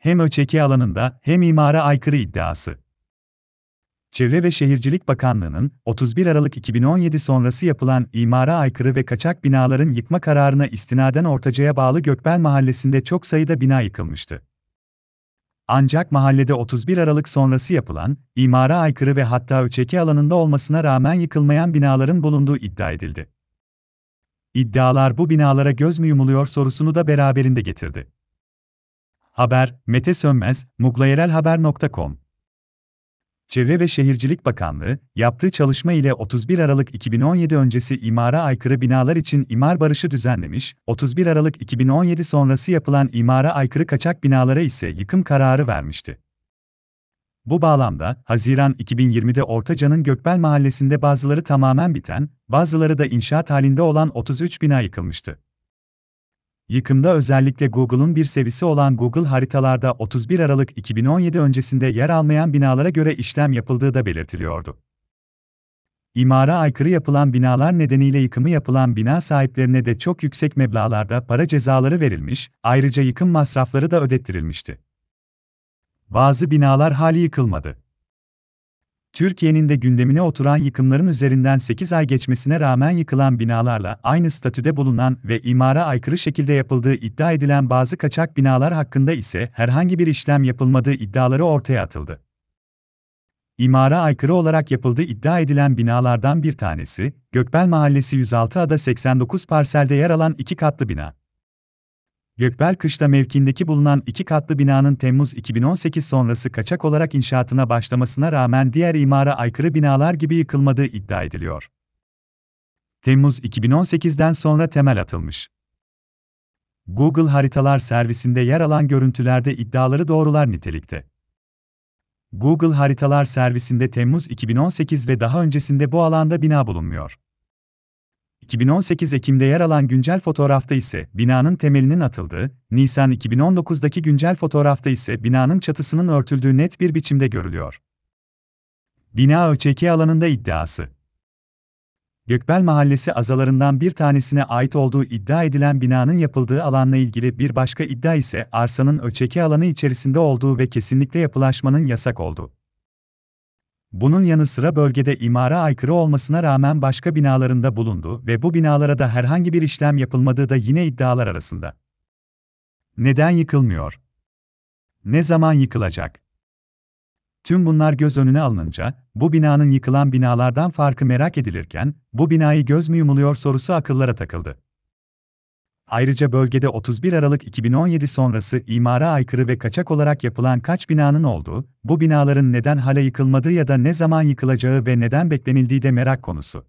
hem ölçeki alanında hem imara aykırı iddiası. Çevre ve Şehircilik Bakanlığı'nın 31 Aralık 2017 sonrası yapılan imara aykırı ve kaçak binaların yıkma kararına istinaden Ortaca'ya bağlı Gökbel Mahallesi'nde çok sayıda bina yıkılmıştı. Ancak mahallede 31 Aralık sonrası yapılan, imara aykırı ve hatta ölçeki alanında olmasına rağmen yıkılmayan binaların bulunduğu iddia edildi. İddialar bu binalara göz mü yumuluyor sorusunu da beraberinde getirdi. Haber, Mete Sönmez, muglayerelhaber.com Çevre ve Şehircilik Bakanlığı, yaptığı çalışma ile 31 Aralık 2017 öncesi imara aykırı binalar için imar barışı düzenlemiş, 31 Aralık 2017 sonrası yapılan imara aykırı kaçak binalara ise yıkım kararı vermişti. Bu bağlamda, Haziran 2020'de Ortaca'nın Gökbel Mahallesi'nde bazıları tamamen biten, bazıları da inşaat halinde olan 33 bina yıkılmıştı. Yıkımda özellikle Google'un bir sevisi olan Google haritalarda 31 Aralık 2017 öncesinde yer almayan binalara göre işlem yapıldığı da belirtiliyordu. İmara aykırı yapılan binalar nedeniyle yıkımı yapılan bina sahiplerine de çok yüksek meblağlarda para cezaları verilmiş, ayrıca yıkım masrafları da ödettirilmişti. Bazı binalar hali yıkılmadı. Türkiye'nin de gündemine oturan yıkımların üzerinden 8 ay geçmesine rağmen yıkılan binalarla aynı statüde bulunan ve imara aykırı şekilde yapıldığı iddia edilen bazı kaçak binalar hakkında ise herhangi bir işlem yapılmadığı iddiaları ortaya atıldı. İmara aykırı olarak yapıldığı iddia edilen binalardan bir tanesi, Gökbel Mahallesi 106 Ada 89 parselde yer alan iki katlı bina. Gökbel Kışla mevkindeki bulunan iki katlı binanın Temmuz 2018 sonrası kaçak olarak inşaatına başlamasına rağmen diğer imara aykırı binalar gibi yıkılmadığı iddia ediliyor. Temmuz 2018'den sonra temel atılmış. Google Haritalar servisinde yer alan görüntülerde iddiaları doğrular nitelikte. Google Haritalar servisinde Temmuz 2018 ve daha öncesinde bu alanda bina bulunmuyor. 2018 Ekim'de yer alan güncel fotoğrafta ise binanın temelinin atıldığı, Nisan 2019'daki güncel fotoğrafta ise binanın çatısının örtüldüğü net bir biçimde görülüyor. Bina ölçeki alanında iddiası. Gökbel Mahallesi azalarından bir tanesine ait olduğu iddia edilen binanın yapıldığı alanla ilgili bir başka iddia ise arsanın ölçeki alanı içerisinde olduğu ve kesinlikle yapılaşmanın yasak olduğu. Bunun yanı sıra bölgede imara aykırı olmasına rağmen başka binalarında bulundu ve bu binalara da herhangi bir işlem yapılmadığı da yine iddialar arasında. Neden yıkılmıyor? Ne zaman yıkılacak? Tüm bunlar göz önüne alınınca, bu binanın yıkılan binalardan farkı merak edilirken, bu binayı göz mü yumuluyor sorusu akıllara takıldı. Ayrıca bölgede 31 Aralık 2017 sonrası imara aykırı ve kaçak olarak yapılan kaç binanın olduğu, bu binaların neden hala yıkılmadığı ya da ne zaman yıkılacağı ve neden beklenildiği de merak konusu.